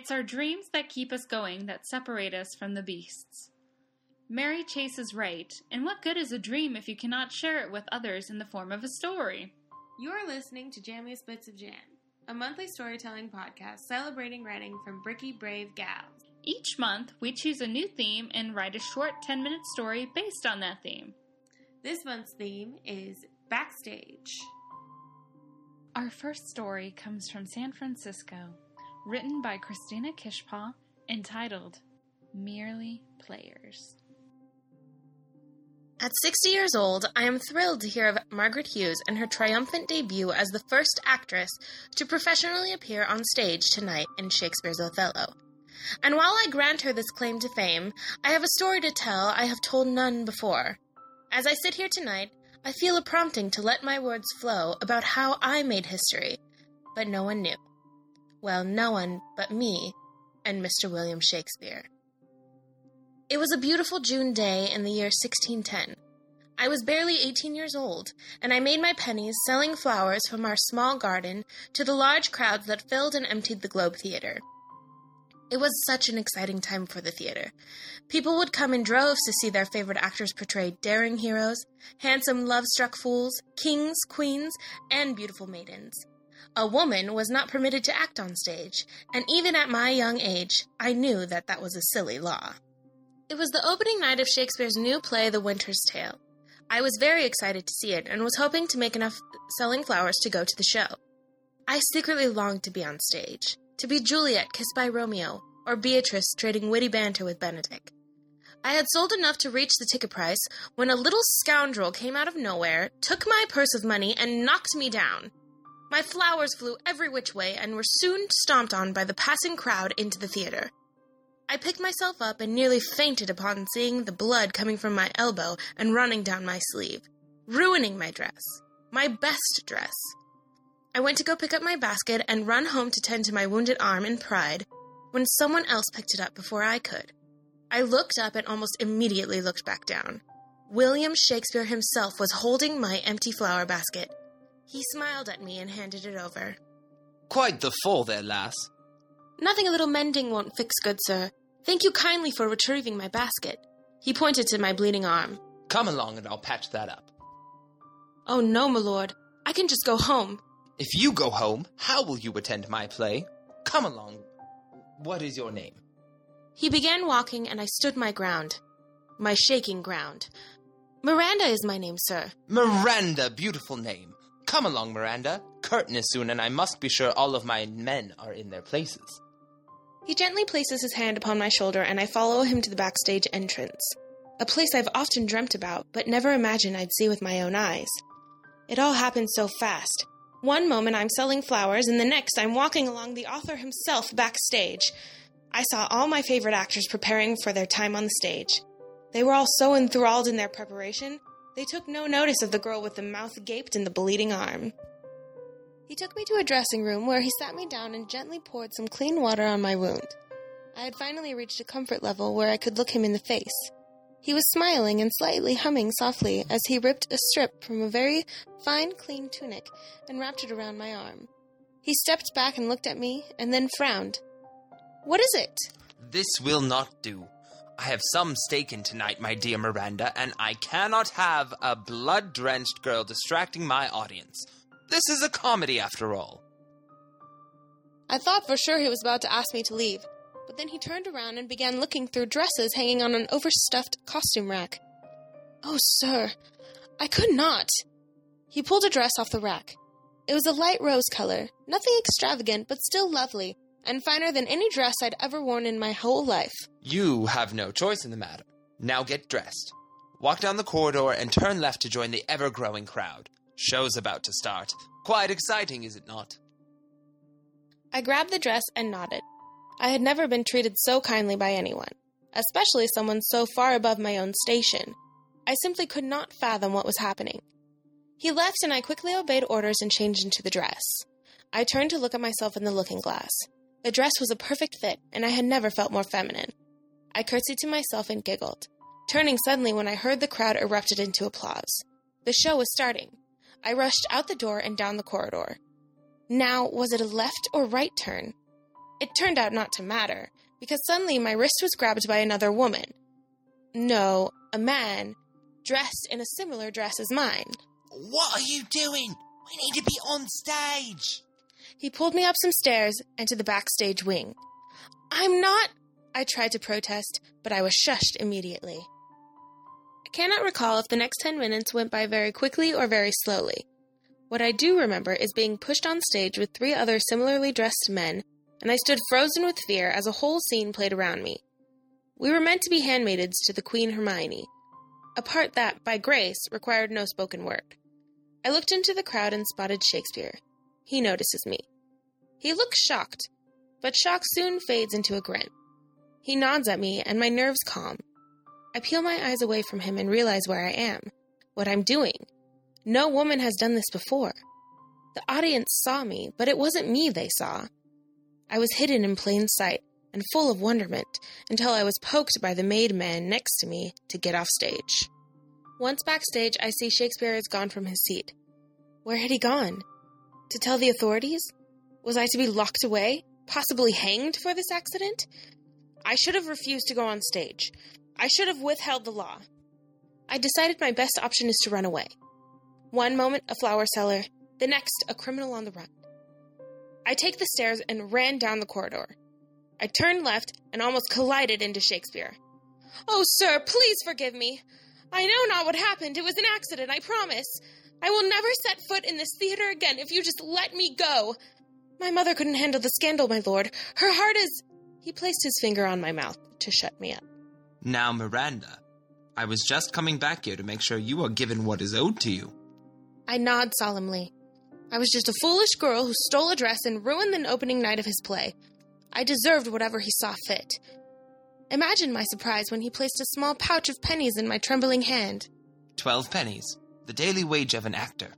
It's our dreams that keep us going that separate us from the beasts. Mary Chase is right, and what good is a dream if you cannot share it with others in the form of a story? You're listening to Jammiest Bits of Jam, a monthly storytelling podcast celebrating writing from Bricky Brave Gals. Each month, we choose a new theme and write a short 10 minute story based on that theme. This month's theme is Backstage. Our first story comes from San Francisco, written by Christina Kishbaugh, entitled Merely Players. At 60 years old, I am thrilled to hear of Margaret Hughes and her triumphant debut as the first actress to professionally appear on stage tonight in Shakespeare's Othello. And while I grant her this claim to fame, I have a story to tell I have told none before. As I sit here tonight, I feel a prompting to let my words flow about how I made history, but no one knew. Well, no one but me and Mr. William Shakespeare. It was a beautiful June day in the year 1610. I was barely 18 years old, and I made my pennies selling flowers from our small garden to the large crowds that filled and emptied the Globe Theater. It was such an exciting time for the theater. People would come in droves to see their favorite actors portray daring heroes, handsome love struck fools, kings, queens, and beautiful maidens. A woman was not permitted to act on stage, and even at my young age, I knew that that was a silly law. It was the opening night of Shakespeare's new play, The Winter's Tale. I was very excited to see it and was hoping to make enough selling flowers to go to the show. I secretly longed to be on stage to be Juliet kissed by Romeo, or Beatrice trading witty banter with Benedick. I had sold enough to reach the ticket price when a little scoundrel came out of nowhere, took my purse of money, and knocked me down. My flowers flew every which way and were soon stomped on by the passing crowd into the theater. I picked myself up and nearly fainted upon seeing the blood coming from my elbow and running down my sleeve, ruining my dress, my best dress. I went to go pick up my basket and run home to tend to my wounded arm in pride when someone else picked it up before I could. I looked up and almost immediately looked back down. William Shakespeare himself was holding my empty flower basket. He smiled at me and handed it over. Quite the fall there, lass. Nothing a little mending won't fix, good sir. Thank you kindly for retrieving my basket. He pointed to my bleeding arm. Come along and I'll patch that up. Oh no, my lord. I can just go home. If you go home, how will you attend my play? Come along. What is your name? He began walking, and I stood my ground. My shaking ground. Miranda is my name, sir. Miranda, beautiful name. Come along, Miranda. Curtain is soon, and I must be sure all of my men are in their places. He gently places his hand upon my shoulder, and I follow him to the backstage entrance. A place I've often dreamt about, but never imagined I'd see with my own eyes. It all happened so fast. One moment I'm selling flowers, and the next I'm walking along the author himself backstage. I saw all my favorite actors preparing for their time on the stage. They were all so enthralled in their preparation, they took no notice of the girl with the mouth gaped and the bleeding arm. He took me to a dressing room where he sat me down and gently poured some clean water on my wound. I had finally reached a comfort level where I could look him in the face. He was smiling and slightly humming softly as he ripped a strip from a very fine, clean tunic and wrapped it around my arm. He stepped back and looked at me, and then frowned. What is it? This will not do. I have some stake in tonight, my dear Miranda, and I cannot have a blood drenched girl distracting my audience. This is a comedy, after all. I thought for sure he was about to ask me to leave, but then he turned around and began looking through dresses hanging on an overstuffed costume rack. Oh, sir, I could not. He pulled a dress off the rack. It was a light rose color, nothing extravagant, but still lovely, and finer than any dress I'd ever worn in my whole life. You have no choice in the matter. Now get dressed. Walk down the corridor and turn left to join the ever growing crowd. Show's about to start. Quite exciting, is it not? I grabbed the dress and nodded. I had never been treated so kindly by anyone, especially someone so far above my own station. I simply could not fathom what was happening. He left, and I quickly obeyed orders and changed into the dress. I turned to look at myself in the looking glass. The dress was a perfect fit, and I had never felt more feminine. I curtsied to myself and giggled, turning suddenly when I heard the crowd erupted into applause. The show was starting. I rushed out the door and down the corridor. Now, was it a left or right turn? It turned out not to matter, because suddenly my wrist was grabbed by another woman. No, a man, dressed in a similar dress as mine. What are you doing? We need to be on stage. He pulled me up some stairs and to the backstage wing. I'm not. I tried to protest, but I was shushed immediately. I cannot recall if the next 10 minutes went by very quickly or very slowly. What I do remember is being pushed on stage with three other similarly dressed men, and I stood frozen with fear as a whole scene played around me. We were meant to be handmaidens to the Queen Hermione, a part that, by grace, required no spoken word. I looked into the crowd and spotted Shakespeare. He notices me. He looks shocked, but shock soon fades into a grin. He nods at me, and my nerves calm. I peel my eyes away from him and realize where I am, what I'm doing. No woman has done this before. The audience saw me, but it wasn't me they saw. I was hidden in plain sight and full of wonderment until I was poked by the maid man next to me to get off stage. Once backstage, I see Shakespeare has gone from his seat. Where had he gone? To tell the authorities? Was I to be locked away? Possibly hanged for this accident? I should have refused to go on stage. I should have withheld the law. I decided my best option is to run away. One moment, a flower seller, the next, a criminal on the run. I take the stairs and ran down the corridor. I turned left and almost collided into Shakespeare. Oh, sir, please forgive me. I know not what happened. It was an accident, I promise. I will never set foot in this theater again if you just let me go. My mother couldn't handle the scandal, my lord. Her heart is. He placed his finger on my mouth to shut me up. Now, Miranda, I was just coming back here to make sure you are given what is owed to you. I nod solemnly. I was just a foolish girl who stole a dress and ruined the opening night of his play. I deserved whatever he saw fit. Imagine my surprise when he placed a small pouch of pennies in my trembling hand. Twelve pennies, the daily wage of an actor.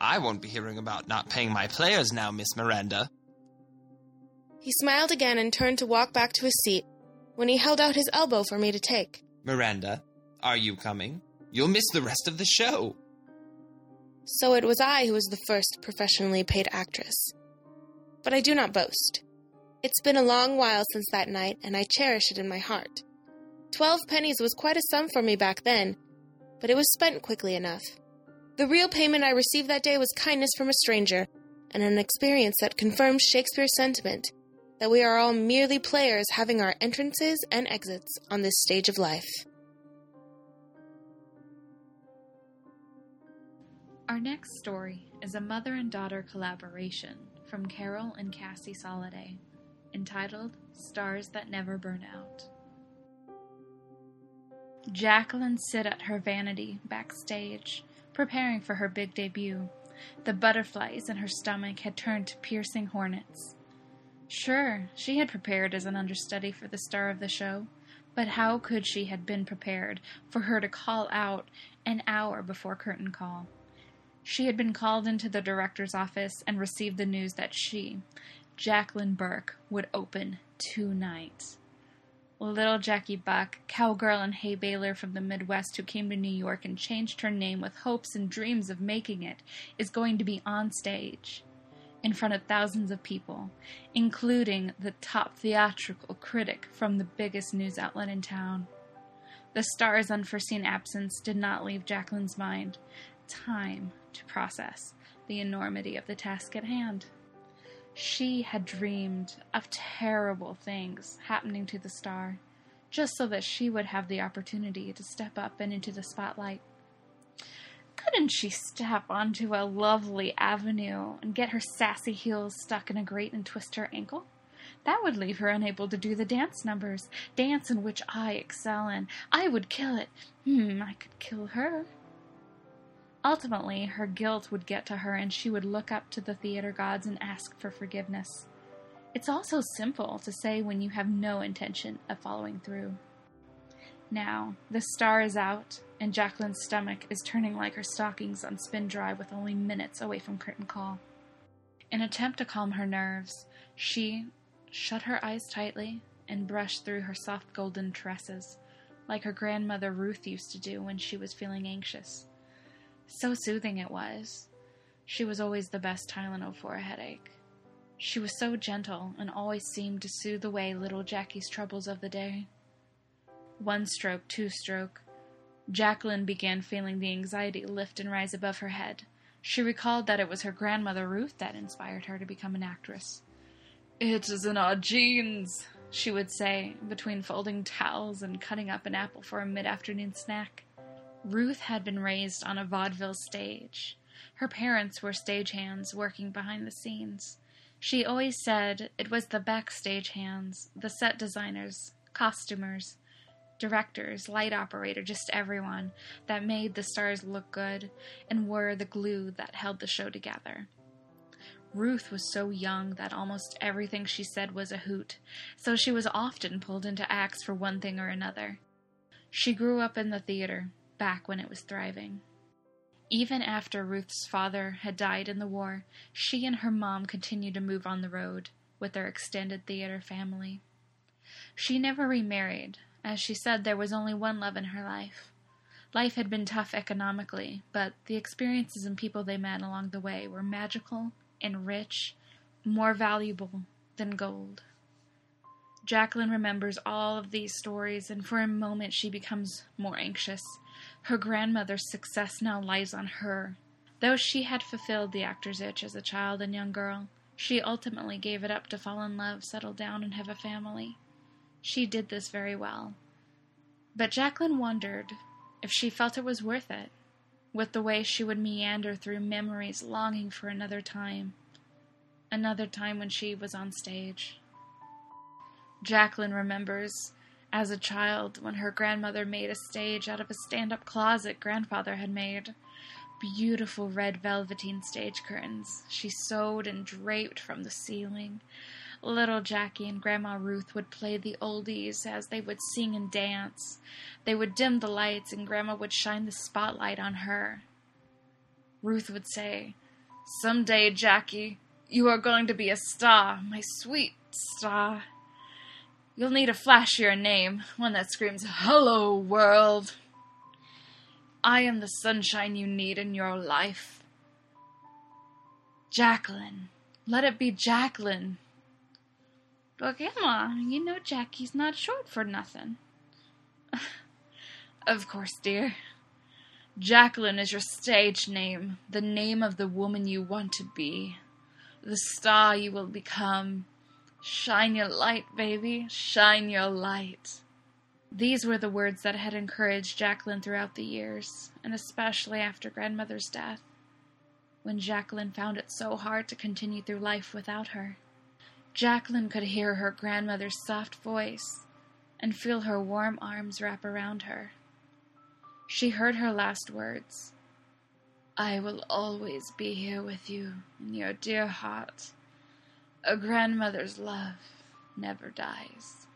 I won't be hearing about not paying my players now, Miss Miranda. He smiled again and turned to walk back to his seat when he held out his elbow for me to take. Miranda, are you coming? You'll miss the rest of the show. So it was I who was the first professionally paid actress. But I do not boast. It's been a long while since that night, and I cherish it in my heart. Twelve pennies was quite a sum for me back then, but it was spent quickly enough. The real payment I received that day was kindness from a stranger, and an experience that confirmed Shakespeare's sentiment that we are all merely players having our entrances and exits on this stage of life. Our next story is a mother and daughter collaboration from Carol and Cassie Soliday, entitled Stars That Never Burn Out. Jacqueline sit at her vanity backstage, preparing for her big debut. The butterflies in her stomach had turned to piercing hornets. Sure, she had prepared as an understudy for the star of the show, but how could she have been prepared for her to call out an hour before curtain call? She had been called into the director's office and received the news that she, Jacqueline Burke, would open tonight. Little Jackie Buck, cowgirl and hay baler from the Midwest who came to New York and changed her name with hopes and dreams of making it, is going to be on stage in front of thousands of people, including the top theatrical critic from the biggest news outlet in town. The star's unforeseen absence did not leave Jacqueline's mind time to process the enormity of the task at hand. She had dreamed of terrible things happening to the star, just so that she would have the opportunity to step up and into the spotlight. Couldn't she step onto a lovely avenue and get her sassy heels stuck in a grate and twist her ankle? That would leave her unable to do the dance numbers, dance in which I excel in. I would kill it. Hmm, I could kill her. Ultimately, her guilt would get to her and she would look up to the theater gods and ask for forgiveness. It's all so simple to say when you have no intention of following through. Now, the star is out, and Jacqueline's stomach is turning like her stockings on spin dry with only minutes away from curtain call. In attempt to calm her nerves, she shut her eyes tightly and brushed through her soft golden tresses, like her grandmother Ruth used to do when she was feeling anxious. So soothing it was. She was always the best Tylenol for a headache. She was so gentle and always seemed to soothe away little Jackie's troubles of the day. One stroke, two stroke. Jacqueline began feeling the anxiety lift and rise above her head. She recalled that it was her grandmother Ruth that inspired her to become an actress. It is in our genes, she would say, between folding towels and cutting up an apple for a mid afternoon snack. Ruth had been raised on a vaudeville stage. Her parents were stagehands working behind the scenes. She always said it was the backstage hands, the set designers, costumers, directors, light operator, just everyone that made the stars look good and were the glue that held the show together. Ruth was so young that almost everything she said was a hoot, so she was often pulled into acts for one thing or another. She grew up in the theater, back when it was thriving. Even after Ruth's father had died in the war, she and her mom continued to move on the road with their extended theater family. She never remarried, as she said there was only one love in her life. Life had been tough economically, but the experiences and people they met along the way were magical and rich, more valuable than gold. Jacqueline remembers all of these stories, and for a moment she becomes more anxious. Her grandmother's success now lies on her. Though she had fulfilled the actor's itch as a child and young girl, she ultimately gave it up to fall in love, settle down, and have a family. She did this very well. But Jacqueline wondered if she felt it was worth it, with the way she would meander through memories, longing for another time. Another time when she was on stage. Jacqueline remembers as a child when her grandmother made a stage out of a stand up closet grandfather had made. Beautiful red velveteen stage curtains she sewed and draped from the ceiling. Little Jackie and Grandma Ruth would play the oldies as they would sing and dance. They would dim the lights and Grandma would shine the spotlight on her. Ruth would say, Some day, Jackie, you are going to be a star, my sweet star. You'll need a flashier name, one that screams, Hello, world! I am the sunshine you need in your life. Jacqueline. Let it be Jacqueline. But, Grandma, you know Jackie's not short for nothing. of course, dear. Jacqueline is your stage name, the name of the woman you want to be, the star you will become Shine your light, baby, shine your light. These were the words that had encouraged Jacqueline throughout the years, and especially after grandmother's death, when Jacqueline found it so hard to continue through life without her. Jacqueline could hear her grandmother's soft voice and feel her warm arms wrap around her. She heard her last words I will always be here with you in your dear heart. A grandmother's love never dies.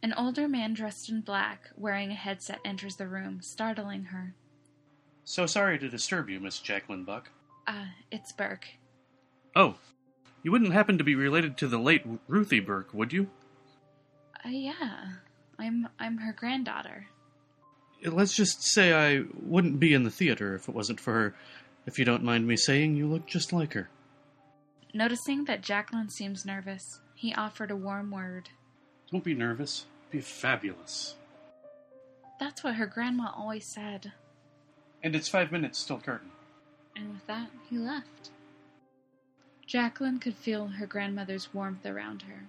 An older man dressed in black, wearing a headset, enters the room, startling her. So sorry to disturb you, Miss Jacqueline Buck. Ah, uh, it's Burke. Oh, you wouldn't happen to be related to the late Ruthie Burke, would you? Uh, yeah, I'm I'm her granddaughter. Let's just say I wouldn't be in the theater if it wasn't for her. If you don't mind me saying, you look just like her. Noticing that Jacqueline seems nervous, he offered a warm word. Don't be nervous. Be fabulous. That's what her grandma always said. And it's five minutes till curtain. And with that, he left. Jacqueline could feel her grandmother's warmth around her.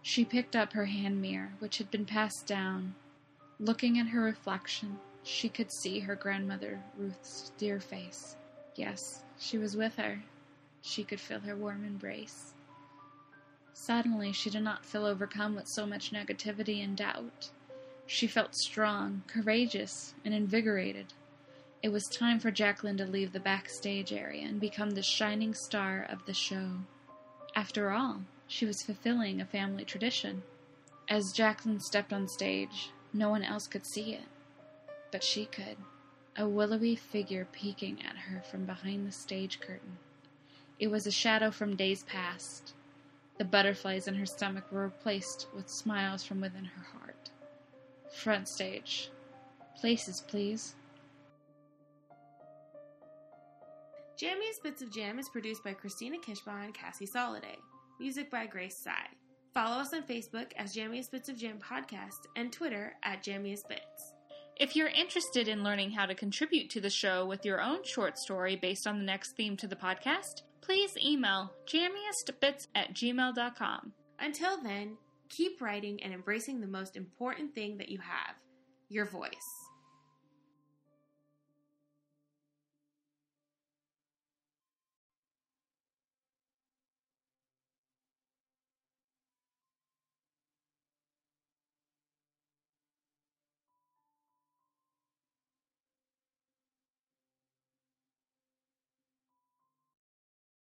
She picked up her hand mirror, which had been passed down. Looking at her reflection, she could see her grandmother, Ruth's dear face. Yes, she was with her. She could feel her warm embrace. Suddenly, she did not feel overcome with so much negativity and doubt. She felt strong, courageous, and invigorated. It was time for Jacqueline to leave the backstage area and become the shining star of the show. After all, she was fulfilling a family tradition. As Jacqueline stepped on stage, no one else could see it, but she could. A willowy figure peeking at her from behind the stage curtain. It was a shadow from days past. The butterflies in her stomach were replaced with smiles from within her heart. Front stage. Places, please. Jammiest Bits of Jam is produced by Christina Kishbaugh and Cassie Soliday. Music by Grace Sy. Follow us on Facebook as Jammiest Bits of Jam Podcast and Twitter at Jammiest Bits. If you're interested in learning how to contribute to the show with your own short story based on the next theme to the podcast, please email jammiestbits at gmail.com. Until then, keep writing and embracing the most important thing that you have your voice.